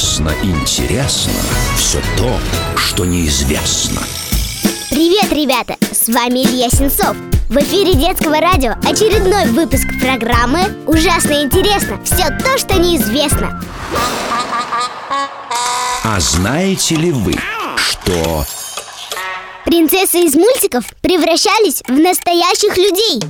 Ужасно интересно все то, что неизвестно. Привет, ребята! С вами Илья Сенцов. В эфире детского радио очередной выпуск программы «Ужасно интересно. Все то, что неизвестно». А знаете ли вы, что Принцессы из мультиков превращались в настоящих людей.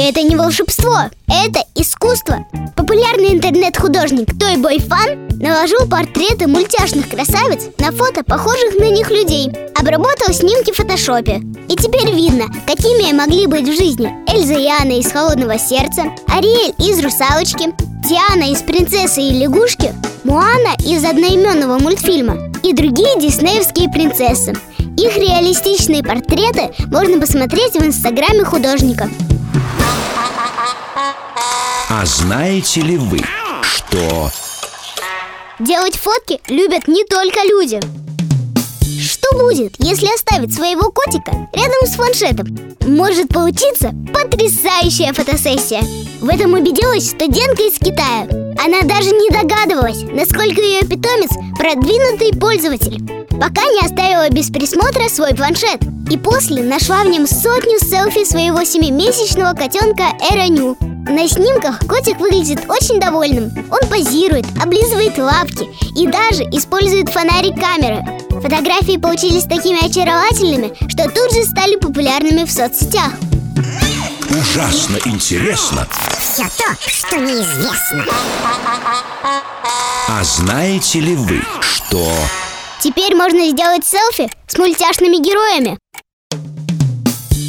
Это не волшебство, это искусство. Популярный интернет-художник Той Бой Фан наложил портреты мультяшных красавиц на фото похожих на них людей, обработал снимки в фотошопе. И теперь видно, какими могли быть в жизни Эльза и Анна из «Холодного сердца», Ариэль из «Русалочки», Тиана из «Принцессы и лягушки», Муана из одноименного мультфильма и другие диснеевские принцессы. Их реалистичные портреты можно посмотреть в инстаграме художника. А знаете ли вы, что Делать фотки любят не только люди. Что будет, если оставить своего котика рядом с планшетом? Может получиться потрясающая фотосессия. В этом убедилась студентка из Китая. Она даже не догадывалась, насколько ее питомец продвинутый пользователь, пока не оставила без присмотра свой планшет. И после нашла в нем сотню селфи своего семимесячного котенка Эроню. На снимках котик выглядит очень довольным. Он позирует, облизывает лапки и даже использует фонарик камеры. Фотографии получились такими очаровательными, что тут же стали популярными в соцсетях. ужасно интересно, Все то, что неизвестно. а знаете ли вы, что Теперь можно сделать селфи с мультяшными героями.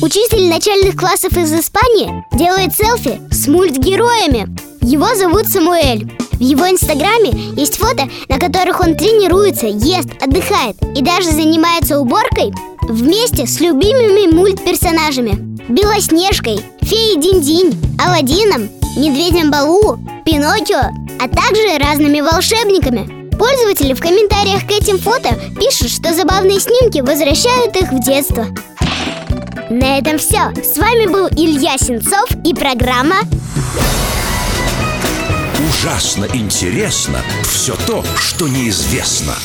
Учитель начальных классов из Испании делает селфи с мультгероями. Его зовут Самуэль. В его инстаграме есть фото, на которых он тренируется, ест, отдыхает и даже занимается уборкой вместе с любимыми мультперсонажами. Белоснежкой, Феей Динь-Динь, Аладдином, Медведем Балу, Пиноккио, а также разными волшебниками. Пользователи в комментариях к этим фото пишут, что забавные снимки возвращают их в детство. На этом все. С вами был Илья Сенцов и программа ужасно интересно все то, что неизвестно.